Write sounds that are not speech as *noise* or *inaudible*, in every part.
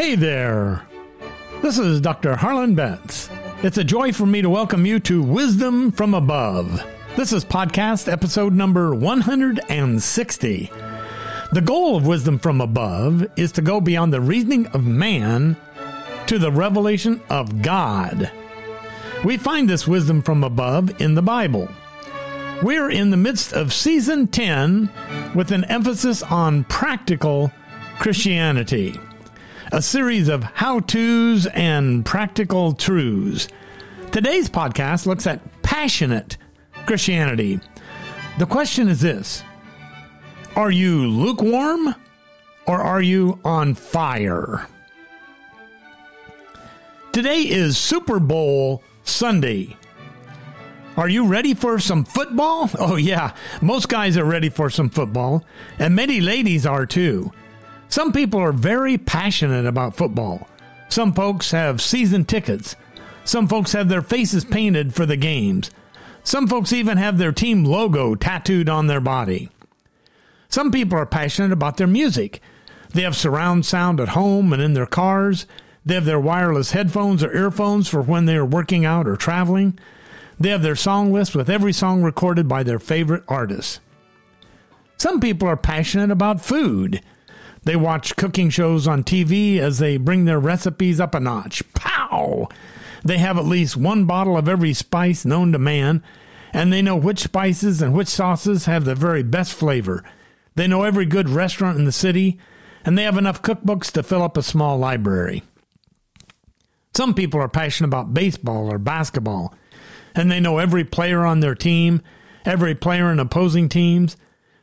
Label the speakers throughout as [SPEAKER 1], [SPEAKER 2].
[SPEAKER 1] Hey there. This is Dr. Harlan Betts. It's a joy for me to welcome you to Wisdom from Above. This is podcast episode number 160. The goal of Wisdom from Above is to go beyond the reasoning of man to the revelation of God. We find this wisdom from above in the Bible. We're in the midst of season 10 with an emphasis on practical Christianity a series of how to's and practical truths. Today's podcast looks at passionate Christianity. The question is this Are you lukewarm or are you on fire? Today is Super Bowl Sunday. Are you ready for some football? *laughs* Oh, yeah, most guys are ready for some football, and many ladies are too. Some people are very passionate about football. Some folks have season tickets. Some folks have their faces painted for the games. Some folks even have their team logo tattooed on their body. Some people are passionate about their music. They have surround sound at home and in their cars. They have their wireless headphones or earphones for when they are working out or traveling. They have their song list with every song recorded by their favorite artists. Some people are passionate about food. They watch cooking shows on TV as they bring their recipes up a notch. Pow! They have at least one bottle of every spice known to man, and they know which spices and which sauces have the very best flavor. They know every good restaurant in the city, and they have enough cookbooks to fill up a small library. Some people are passionate about baseball or basketball, and they know every player on their team, every player in opposing teams,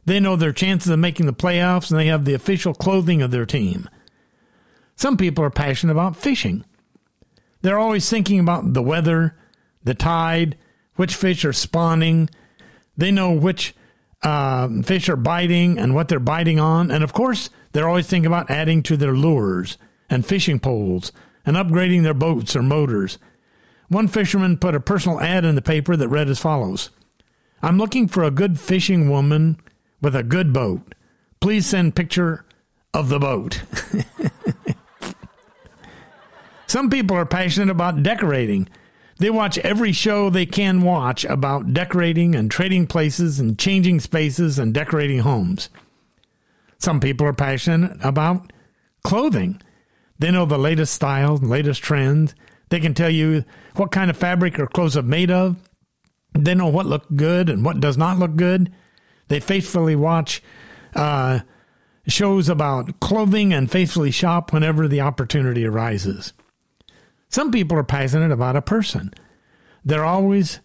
[SPEAKER 1] they know their chances of making the playoffs and they have the official clothing of their team. Some people are passionate about fishing. They're always thinking about the weather, the tide, which fish are spawning. They know which uh, fish are biting and what they're biting on. And of course, they're always thinking about adding to their lures and fishing poles and upgrading their boats or motors. One fisherman put a personal ad in the paper that read as follows I'm looking for a good fishing woman with a good boat. Please send picture of the boat. *laughs* Some people are passionate about decorating. They watch every show they can watch about decorating and trading places and changing spaces and decorating homes. Some people are passionate about clothing. They know the latest styles latest trends. They can tell you what kind of fabric or clothes are made of. They know what looks good and what does not look good. They faithfully watch uh, shows about clothing and faithfully shop whenever the opportunity arises. Some people are passionate about a person. They're always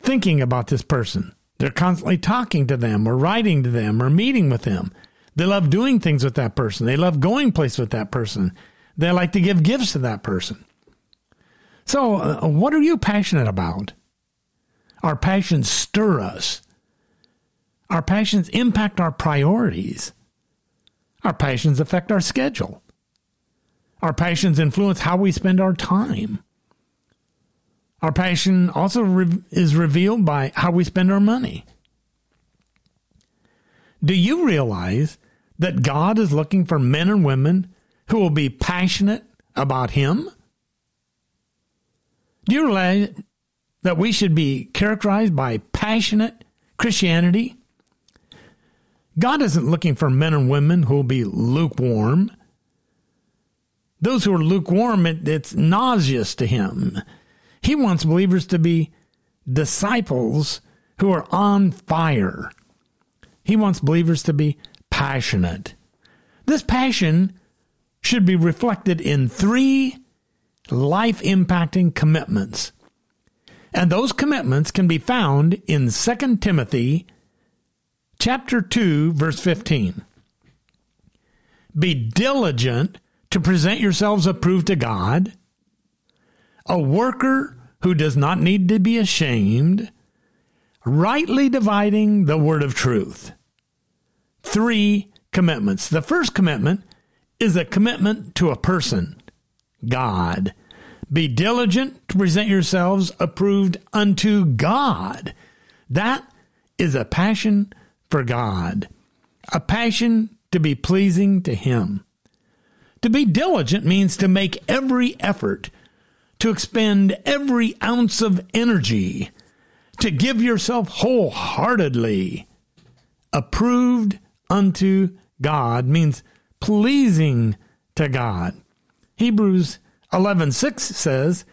[SPEAKER 1] thinking about this person. They're constantly talking to them or writing to them or meeting with them. They love doing things with that person. They love going places with that person. They like to give gifts to that person. So, uh, what are you passionate about? Our passions stir us. Our passions impact our priorities. Our passions affect our schedule. Our passions influence how we spend our time. Our passion also re- is revealed by how we spend our money. Do you realize that God is looking for men and women who will be passionate about Him? Do you realize that we should be characterized by passionate Christianity? God isn't looking for men and women who will be lukewarm. Those who are lukewarm, it, it's nauseous to him. He wants believers to be disciples who are on fire. He wants believers to be passionate. This passion should be reflected in three life impacting commitments. And those commitments can be found in 2 Timothy chapter 2, verse 15. Be diligent to present yourselves approved to God, a worker who does not need to be ashamed, rightly dividing the word of truth. Three commitments. The first commitment is a commitment to a person, God. Be diligent to present yourselves approved unto God. That is a passion for God, a passion to be pleasing to Him. To be diligent means to make every effort, to expend every ounce of energy, to give yourself wholeheartedly. Approved unto God means pleasing to God. Hebrews 11:6 says,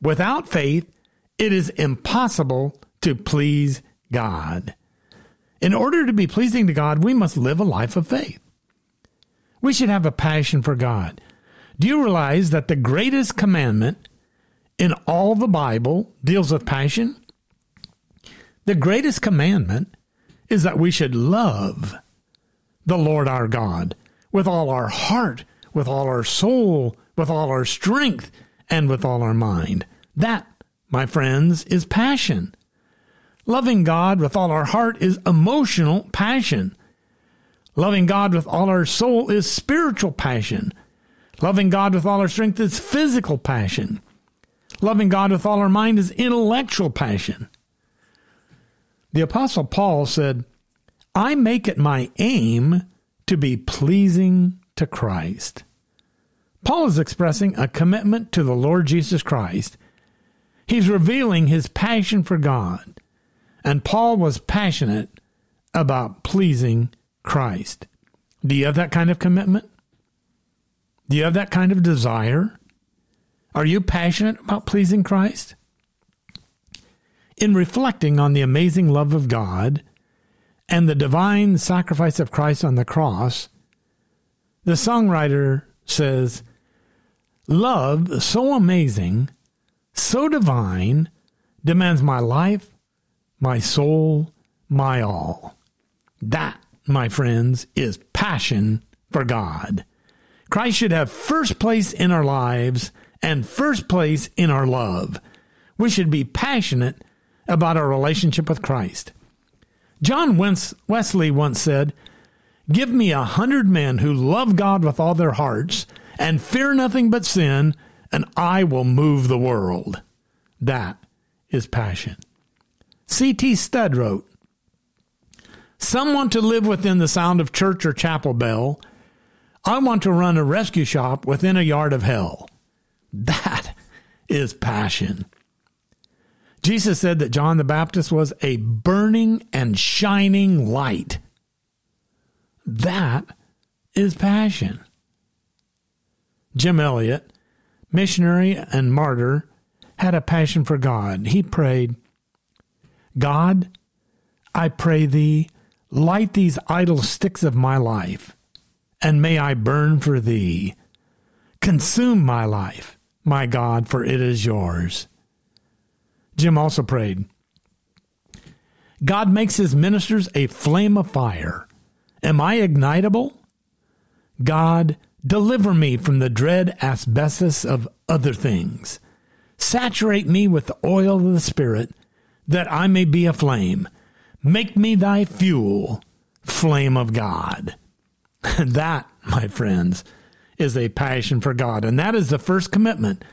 [SPEAKER 1] "Without faith it is impossible to please God." In order to be pleasing to God, we must live a life of faith. We should have a passion for God. Do you realize that the greatest commandment in all the Bible deals with passion? The greatest commandment is that we should love the Lord our God with all our heart, with all our soul, with all our strength, and with all our mind. That, my friends, is passion. Loving God with all our heart is emotional passion. Loving God with all our soul is spiritual passion. Loving God with all our strength is physical passion. Loving God with all our mind is intellectual passion. The Apostle Paul said, I make it my aim to be pleasing to Christ. Paul is expressing a commitment to the Lord Jesus Christ. He's revealing his passion for God. And Paul was passionate about pleasing Christ. Do you have that kind of commitment? Do you have that kind of desire? Are you passionate about pleasing Christ? In reflecting on the amazing love of God and the divine sacrifice of Christ on the cross, the songwriter says, Love so amazing, so divine, demands my life, my soul, my all. That, my friends, is passion for God. Christ should have first place in our lives and first place in our love. We should be passionate about our relationship with Christ. John Wesley once said, Give me a hundred men who love God with all their hearts and fear nothing but sin, and I will move the world. That is passion. C.T. Studd wrote, Some want to live within the sound of church or chapel bell. I want to run a rescue shop within a yard of hell. That is passion. Jesus said that John the Baptist was a burning and shining light. That is passion. Jim Elliot, missionary and martyr, had a passion for God. He prayed, God, I pray thee, light these idle sticks of my life, and may I burn for thee. Consume my life, my God, for it is yours. Jim also prayed, God makes his ministers a flame of fire. Am I ignitable? God, deliver me from the dread asbestos of other things. Saturate me with the oil of the Spirit that I may be a flame. Make me thy fuel, flame of God. *laughs* that, my friends, is a passion for God. And that is the first commitment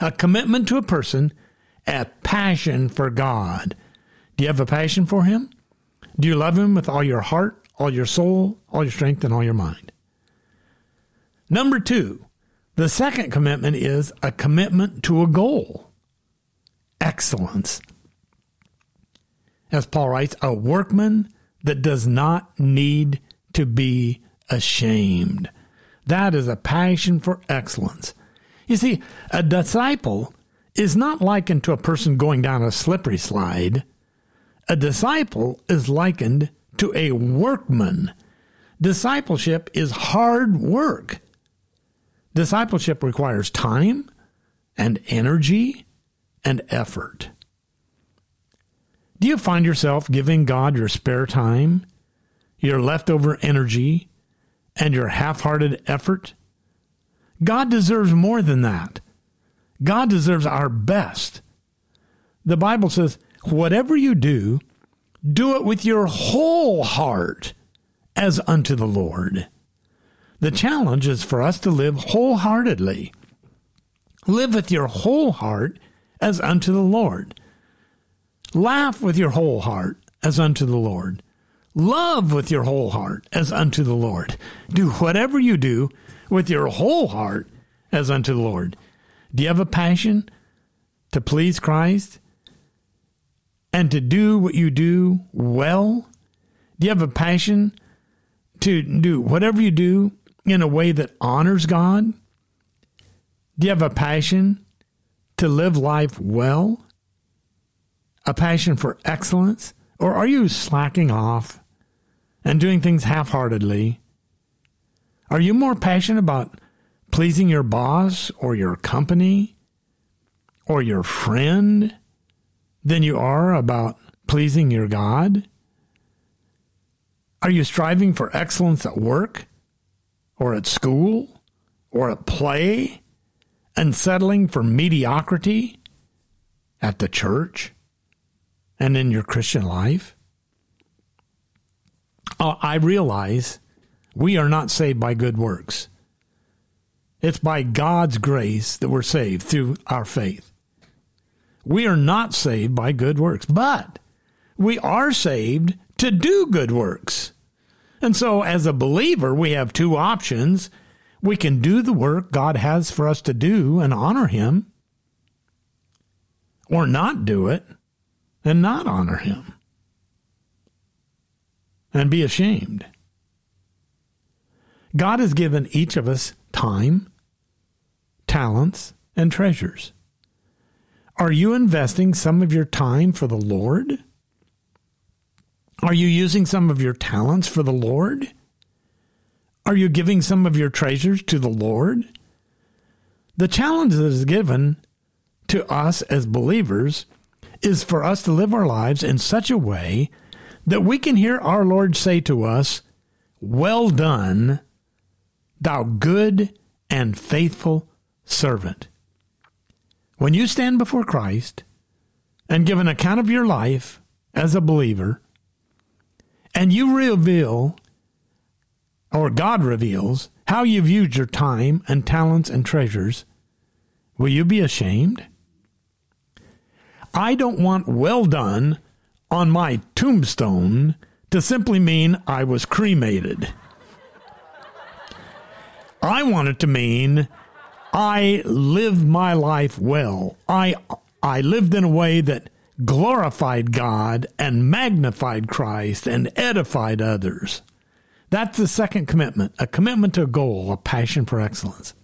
[SPEAKER 1] a commitment to a person, a passion for God. Do you have a passion for Him? Do you love Him with all your heart, all your soul, all your strength, and all your mind? Number two, the second commitment is a commitment to a goal excellence as Paul writes, a workman that does not need to be ashamed. That is a passion for excellence. You see, a disciple is not likened to a person going down a slippery slide. A disciple is likened to a workman. Discipleship is hard work. Discipleship requires time and energy and effort. Do you find yourself giving God your spare time, your leftover energy, and your half hearted effort? God deserves more than that. God deserves our best. The Bible says, whatever you do, do it with your whole heart as unto the Lord. The challenge is for us to live wholeheartedly. Live with your whole heart as unto the Lord. Laugh with your whole heart as unto the Lord. Love with your whole heart as unto the Lord. Do whatever you do with your whole heart as unto the Lord. Do you have a passion to please Christ and to do what you do well? Do you have a passion to do whatever you do in a way that honors God? Do you have a passion to live life well? A passion for excellence? Or are you slacking off and doing things half heartedly? Are you more passionate about pleasing your boss or your company or your friend than you are about pleasing your God? Are you striving for excellence at work or at school or at play and settling for mediocrity at the church and in your Christian life? Uh, I realize we are not saved by good works. It's by God's grace that we're saved through our faith. We are not saved by good works, but we are saved to do good works. And so, as a believer, we have two options. We can do the work God has for us to do and honor Him, or not do it and not honor Him and be ashamed. God has given each of us time, talents, and treasures. Are you investing some of your time for the Lord? Are you using some of your talents for the Lord? Are you giving some of your treasures to the Lord? The challenge that is given to us as believers is for us to live our lives in such a way that we can hear our Lord say to us, Well done, thou good and faithful servant. When you stand before Christ and give an account of your life as a believer, and you reveal, or God reveals, how you've used your time and talents and treasures, will you be ashamed? I don't want well done on my tombstone to simply mean I was cremated. I want it to mean I lived my life well. I I lived in a way that glorified God and magnified Christ and edified others. That's the second commitment, a commitment to a goal, a passion for excellence.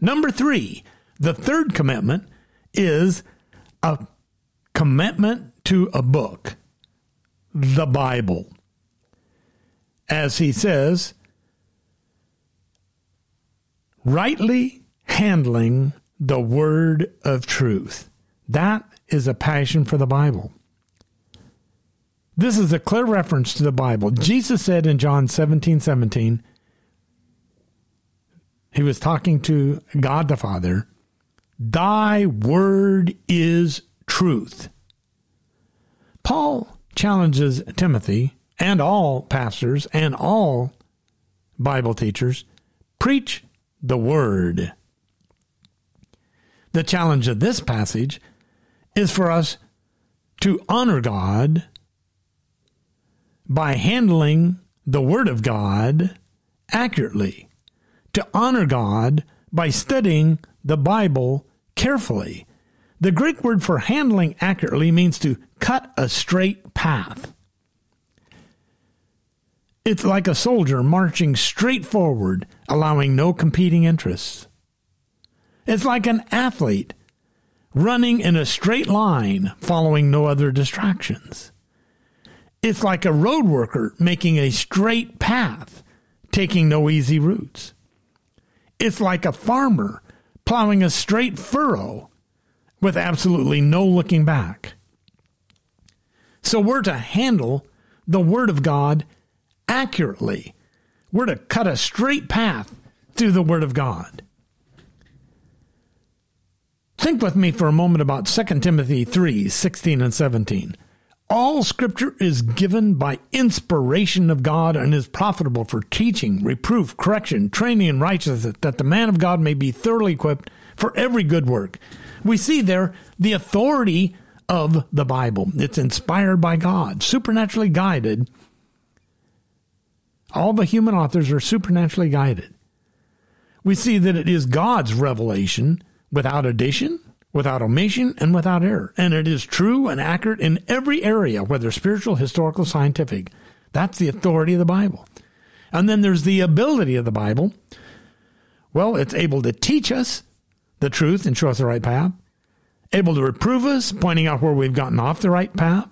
[SPEAKER 1] Number 3, the third commitment is a commitment to a book, the Bible. As he says, rightly handling the word of truth. That is a passion for the Bible. This is a clear reference to the Bible. Jesus said in John 17 17, he was talking to God the Father, Thy word is truth. Paul challenges Timothy and all pastors and all Bible teachers preach the word. The challenge of this passage is for us to honor God by handling the Word of God accurately, to honor God by studying the Bible carefully. The Greek word for handling accurately means to cut a straight path. It's like a soldier marching straight forward, allowing no competing interests. It's like an athlete running in a straight line, following no other distractions. It's like a road worker making a straight path, taking no easy routes. It's like a farmer plowing a straight furrow with absolutely no looking back. So we're to handle the Word of God accurately. We're to cut a straight path through the Word of God. Think with me for a moment about 2 Timothy 3 16 and 17. All scripture is given by inspiration of God and is profitable for teaching, reproof, correction, training in righteousness, that the man of God may be thoroughly equipped for every good work. We see there the authority of the Bible. It's inspired by God, supernaturally guided. All the human authors are supernaturally guided. we see that it is God's revelation without addition, without omission, and without error. And it is true and accurate in every area, whether spiritual, historical, scientific. That's the authority of the Bible. And then there's the ability of the Bible. Well, it's able to teach us the truth and show us the right path, able to reprove us, pointing out where we've gotten off the right path,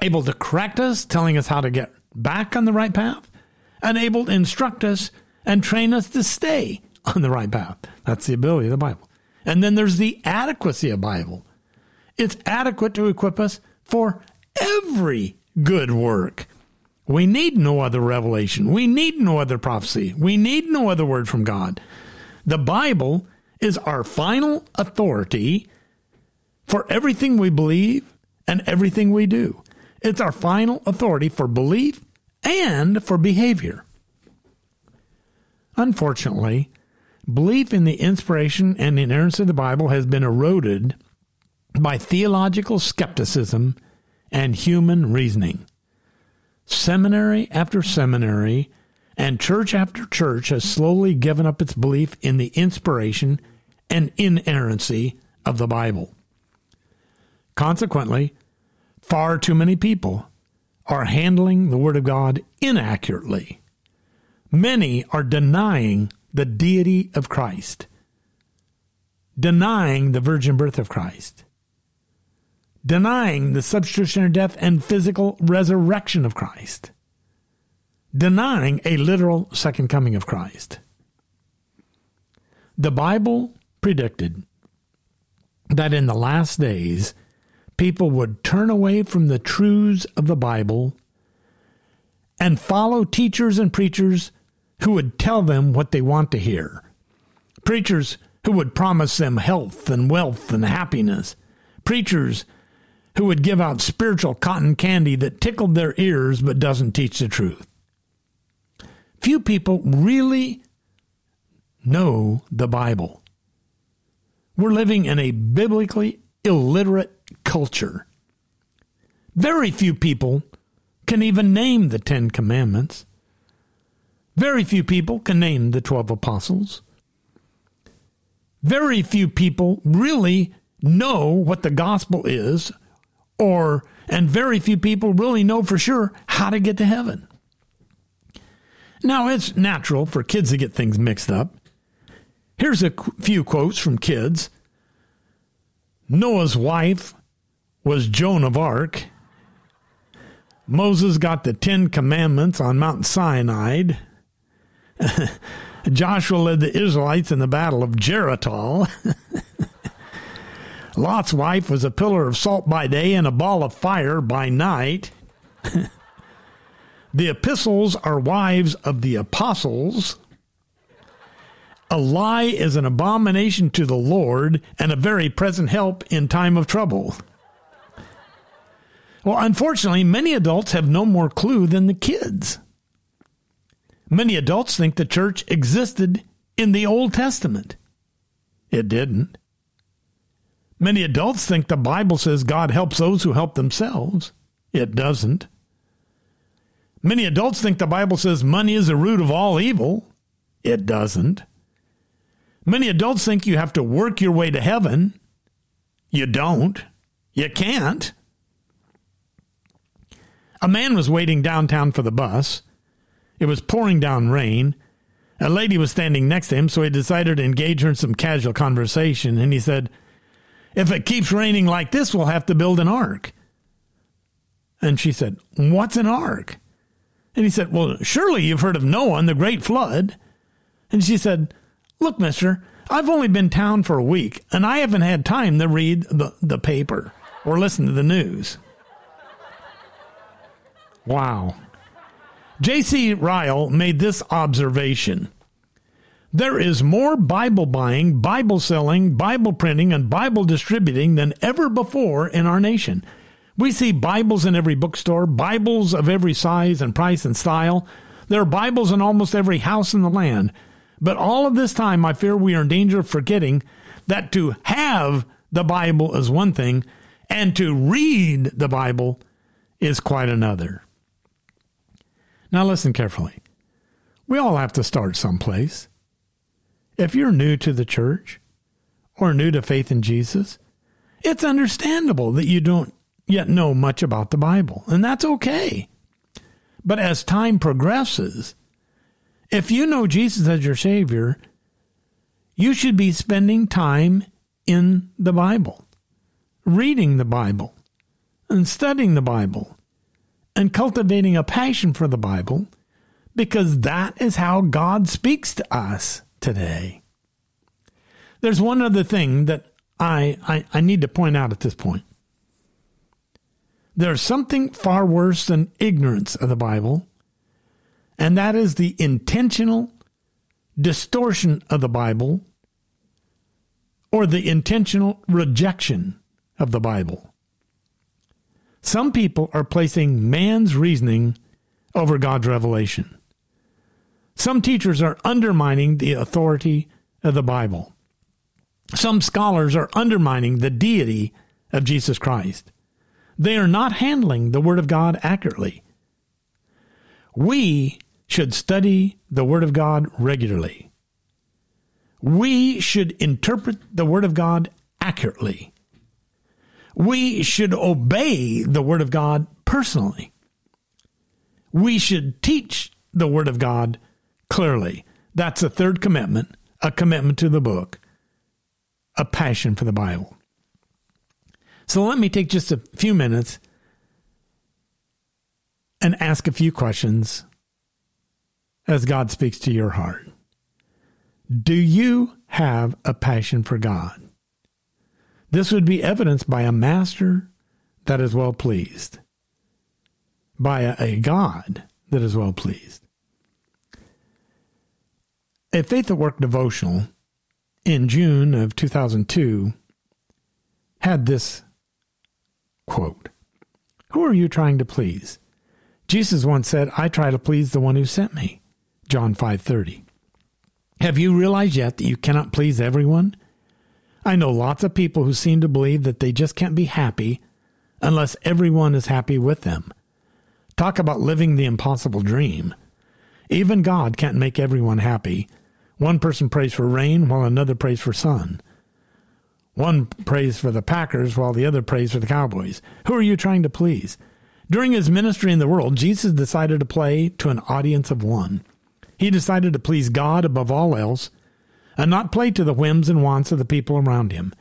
[SPEAKER 1] able to correct us, telling us how to get back on the right path, and able to instruct us and train us to stay on the right path. That's the ability of the Bible. And then there's the adequacy of Bible. It's adequate to equip us for every good work. We need no other revelation. We need no other prophecy. We need no other word from God. The Bible is our final authority for everything we believe and everything we do. It's our final authority for belief and for behavior. Unfortunately, belief in the inspiration and inerrancy of the Bible has been eroded by theological skepticism and human reasoning. Seminary after seminary and church after church has slowly given up its belief in the inspiration and inerrancy of the Bible. Consequently, far too many people are handling the Word of God inaccurately. Many are denying the deity of Christ, denying the virgin birth of Christ, denying the substitutionary death and physical resurrection of Christ, denying a literal second coming of Christ. The Bible predicted that in the last days, people would turn away from the truths of the Bible and follow teachers and preachers who would tell them what they want to hear. Preachers who would promise them health and wealth and happiness. Preachers who would give out spiritual cotton candy that tickled their ears but doesn't teach the truth. Few people really know the Bible. We're living in a biblically illiterate culture. Very few people can even name the Ten Commandments. Very few people can name the 12 apostles. Very few people really know what the gospel is, or, and very few people really know for sure how to get to heaven. Now, it's natural for kids to get things mixed up. Here's a few quotes from kids Noah's wife was Joan of Arc. Moses got the Ten Commandments on Mount Sinai. *laughs* Joshua led the Israelites in the Battle of Jericho. *laughs* Lot's wife was a pillar of salt by day and a ball of fire by night. *laughs* the epistles are wives of the apostles. A lie is an abomination to the Lord and a very present help in time of trouble. Well, unfortunately, many adults have no more clue than the kids. Many adults think the church existed in the Old Testament. It didn't. Many adults think the Bible says God helps those who help themselves. It doesn't. Many adults think the Bible says money is the root of all evil. It doesn't. Many adults think you have to work your way to heaven. You don't. You can't. A man was waiting downtown for the bus. It was pouring down rain. A lady was standing next to him, so he decided to engage her in some casual conversation. And he said, If it keeps raining like this, we'll have to build an ark. And she said, What's an ark? And he said, Well, surely you've heard of Noah and the great flood. And she said, Look, mister, I've only been town for a week, and I haven't had time to read the, the paper or listen to the news. Wow. J.C. Ryle made this observation. There is more Bible buying, Bible selling, Bible printing, and Bible distributing than ever before in our nation. We see Bibles in every bookstore, Bibles of every size and price and style. There are Bibles in almost every house in the land. But all of this time, I fear we are in danger of forgetting that to have the Bible is one thing, and to read the Bible is quite another. Now, listen carefully. We all have to start someplace. If you're new to the church or new to faith in Jesus, it's understandable that you don't yet know much about the Bible, and that's okay. But as time progresses, if you know Jesus as your Savior, you should be spending time in the Bible, reading the Bible, and studying the Bible, and cultivating a passion for the Bible, because that is how God speaks to us today. There's one other thing that I, I, I need to point out at this point. There's something far worse than ignorance of the Bible, and that is the intentional distortion of the Bible or the intentional rejection of the Bible. Some people are placing man's reasoning over God's revelation. Some teachers are undermining the authority of the Bible. Some scholars are undermining the deity of Jesus Christ. They are not handling the Word of God accurately. We should study the Word of God regularly. We should interpret the Word of God accurately. We should obey the Word of God personally. We should teach the Word of God clearly. That's a third commitment, a commitment to the book, a passion for the Bible. So let me take just a few minutes and ask a few questions as God speaks to your heart. Do you have a passion for God? This would be evidenced by a master that is well pleased, by a, a God that is well pleased. A Faith at Work devotional in June of 2002 had this Quote, Who are you trying to please? Jesus once said, I try to please the one who sent me. John 5:30. Have you realized yet that you cannot please everyone? I know lots of people who seem to believe that they just can't be happy unless everyone is happy with them. Talk about living the impossible dream. Even God can't make everyone happy. One person prays for rain while another prays for sun. One prays for the Packers while the other prays for the Cowboys. Who are you trying to please? During his ministry in the world, Jesus decided to play to an audience of one. He decided to please God above all else and not play to the whims and wants of the people around him.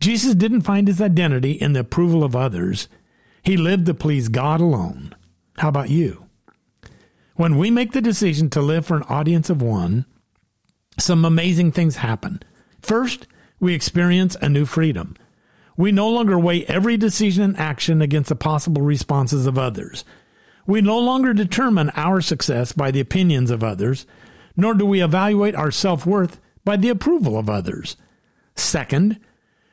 [SPEAKER 1] Jesus didn't find his identity in the approval of others. He lived to please God alone. How about you? When we make the decision to live for an audience of one, some amazing things happen. First, we experience a new freedom. We no longer weigh every decision and action against the possible responses of others. We no longer determine our success by the opinions of others, nor do we evaluate our self worth by the approval of others. Second,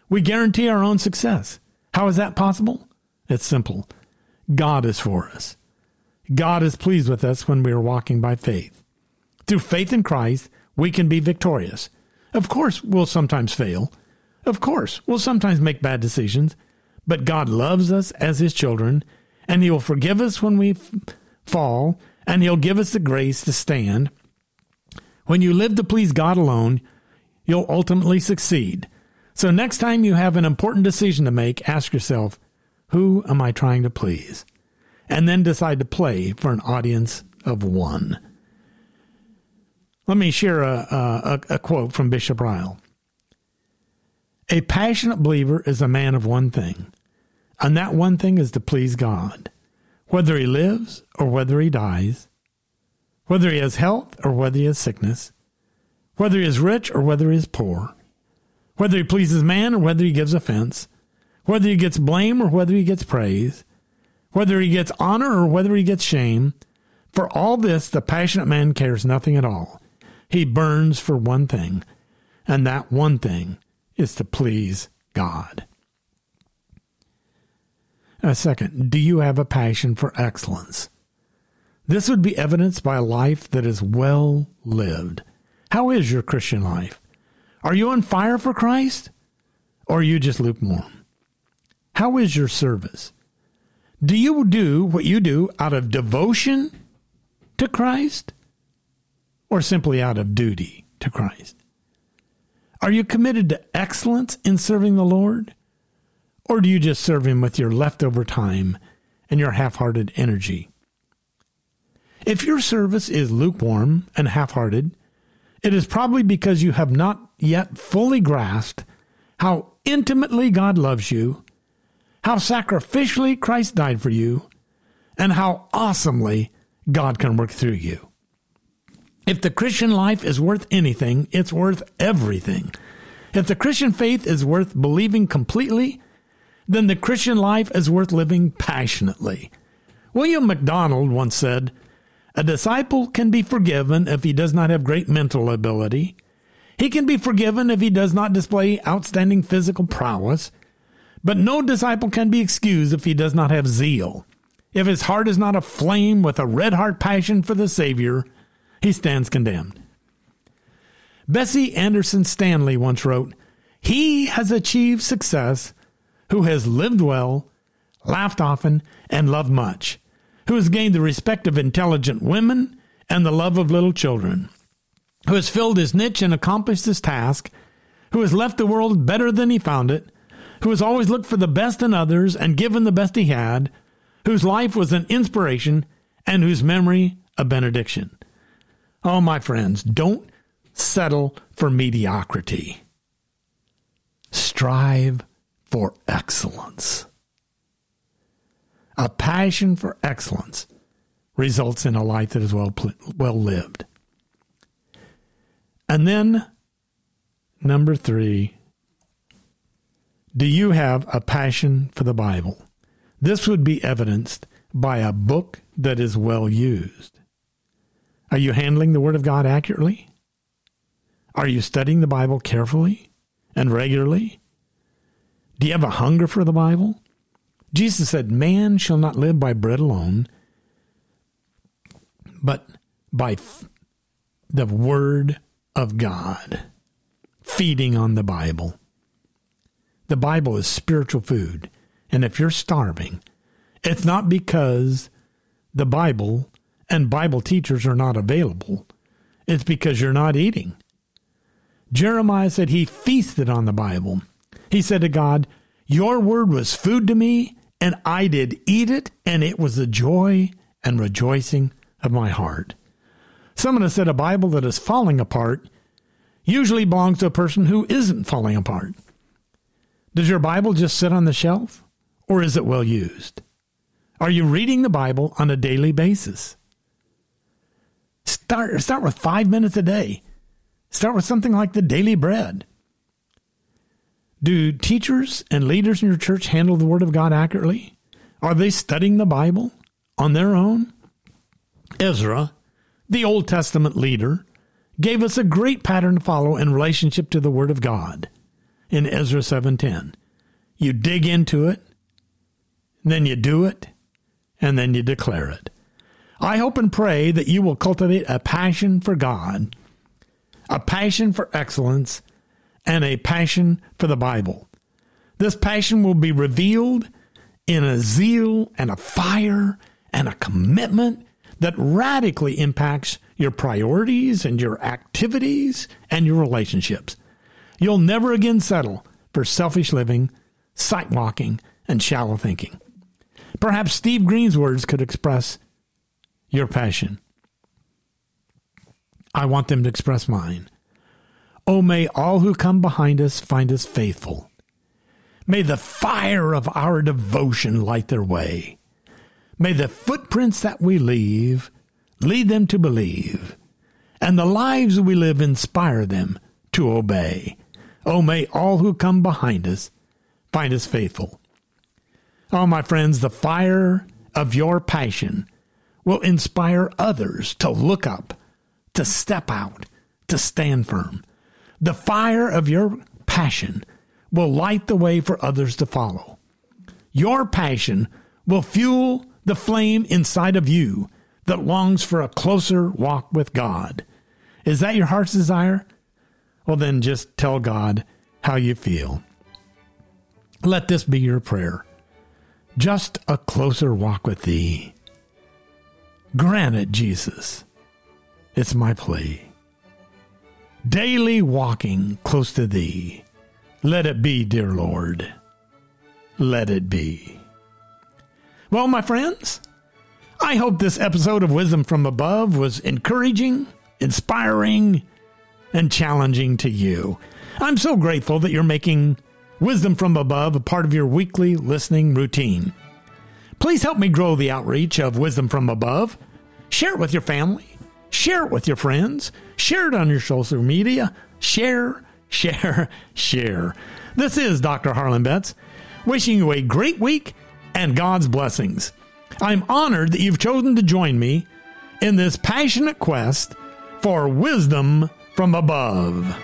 [SPEAKER 1] we guarantee our own success. How is that possible? It's simple God is for us. God is pleased with us when we are walking by faith. Through faith in Christ, we can be victorious. Of course, we'll sometimes fail. Of course, we'll sometimes make bad decisions. But God loves us as His children, and He will forgive us when we f- fall, and He'll give us the grace to stand. When you live to please God alone, you'll ultimately succeed. So, next time you have an important decision to make, ask yourself, Who am I trying to please? And then decide to play for an audience of one. Let me share a, a, a quote from Bishop Ryle. A passionate believer is a man of one thing, and that one thing is to please God, whether he lives or whether he dies, whether he has health or whether he has sickness, whether he is rich or whether he is poor, whether he pleases man or whether he gives offense, whether he gets blame or whether he gets praise, whether he gets honor or whether he gets shame. For all this, the passionate man cares nothing at all. He burns for one thing, and that one thing is to please God. A second, do you have a passion for excellence? This would be evidenced by a life that is well lived. How is your Christian life? Are you on fire for Christ? Or are you just lukewarm? How is your service? Do you do what you do out of devotion to Christ? or simply out of duty to Christ? Are you committed to excellence in serving the Lord? Or do you just serve Him with your leftover time and your half hearted energy? If your service is lukewarm and half hearted, it is probably because you have not yet fully grasped how intimately God loves you, how sacrificially Christ died for you, and how awesomely God can work through you. If the Christian life is worth anything, it's worth everything. If the Christian faith is worth believing completely, then the Christian life is worth living passionately. William MacDonald once said, A disciple can be forgiven if he does not have great mental ability. He can be forgiven if he does not display outstanding physical prowess. But no disciple can be excused if he does not have zeal. If his heart is not aflame with a red heart passion for the Savior, he stands condemned. Bessie Anderson Stanley once wrote, He has achieved success who has lived well, laughed often, and loved much, who has gained the respect of intelligent women and the love of little children, who has filled his niche and accomplished his task, who has left the world better than he found it, who has always looked for the best in others and given the best he had, whose life was an inspiration and whose memory a benediction. Oh, my friends, don't settle for mediocrity. Strive for excellence. A passion for excellence results in a life that is well, well lived. And then, number three, do you have a passion for the Bible? This would be evidenced by a book that is well used. Are you handling the Word of God accurately? Are you studying the Bible carefully and regularly? Do you have a hunger for the Bible? Jesus said, Man shall not live by bread alone, but by f- the Word of God, feeding on the Bible. The Bible is spiritual food. And if you're starving, it's not because the Bible and Bible teachers are not available. It's because you're not eating. Jeremiah said he feasted on the Bible. He said to God, Your word was food to me, and I did eat it, and it was the joy and rejoicing of my heart. Someone has said a Bible that is falling apart usually belongs to a person who isn't falling apart. Does your Bible just sit on the shelf, or is it well used? Are you reading the Bible on a daily basis? Start, start with five minutes a day. Start with something like the daily bread. Do teachers and leaders in your church handle the Word of God accurately? Are they studying the Bible on their own? Ezra, the Old Testament leader, gave us a great pattern to follow in relationship to the Word of God in Ezra 7:10. You dig into it, then you do it, and then you declare it. I hope and pray that you will cultivate a passion for God, a passion for excellence, and a passion for the Bible. This passion will be revealed in a zeal and a fire and a commitment that radically impacts your priorities and your activities and your relationships. You'll never again settle for selfish living, sight walking, and shallow thinking. Perhaps Steve Green's words could express your passion. I want them to express mine. Oh, may all who come behind us find us faithful. May the fire of our devotion light their way. May the footprints that we leave lead them to believe, and the lives we live inspire them to obey. Oh, may all who come behind us find us faithful. Oh, my friends, the fire of your passion will inspire others to look up, to step out, to stand firm. The fire of your passion will light the way for others to follow. Your passion will fuel the flame inside of you that longs for a closer walk with God. Is that your heart's desire? Well, then just tell God how you feel. Let this be your prayer. Just a closer walk with Thee. Grant it, Jesus. It's my plea. Daily walking close to thee. Let it be, dear Lord. Let it be. Well, my friends, I hope this episode of Wisdom from Above was encouraging, inspiring, and challenging to you. I'm so grateful that you're making Wisdom from Above a part of your weekly listening routine. Please help me grow the outreach of Wisdom from Above. Share it with your family. Share it with your friends. Share it on your social media. Share, share, share. This is Dr. Harlan Betts, wishing you a great week and God's blessings. I'm honored that you've chosen to join me in this passionate quest for wisdom from above.